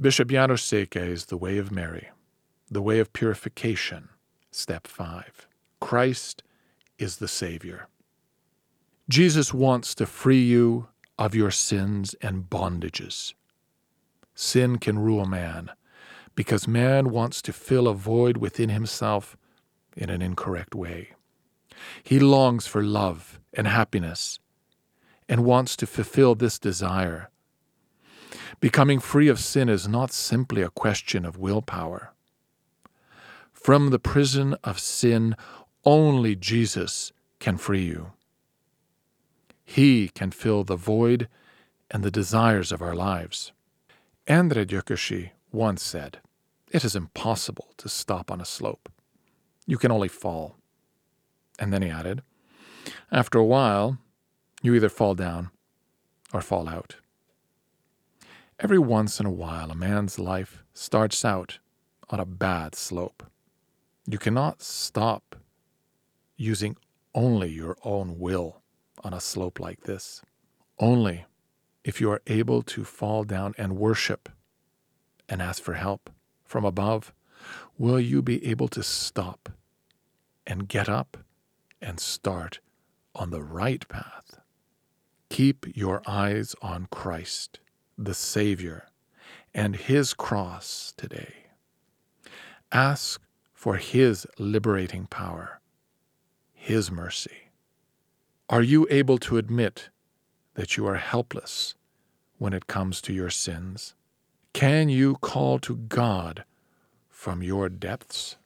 Bishop Janos is the way of Mary, the way of purification. Step 5. Christ is the Savior. Jesus wants to free you of your sins and bondages. Sin can rule man because man wants to fill a void within himself in an incorrect way. He longs for love and happiness and wants to fulfill this desire Becoming free of sin is not simply a question of willpower. From the prison of sin, only Jesus can free you. He can fill the void and the desires of our lives. Gyökössy once said, It is impossible to stop on a slope. You can only fall. And then he added, After a while, you either fall down or fall out. Every once in a while, a man's life starts out on a bad slope. You cannot stop using only your own will on a slope like this. Only if you are able to fall down and worship and ask for help from above will you be able to stop and get up and start on the right path. Keep your eyes on Christ the Savior and His cross today. Ask for His liberating power, His mercy. Are you able to admit that you are helpless when it comes to your sins? Can you call to God from your depths?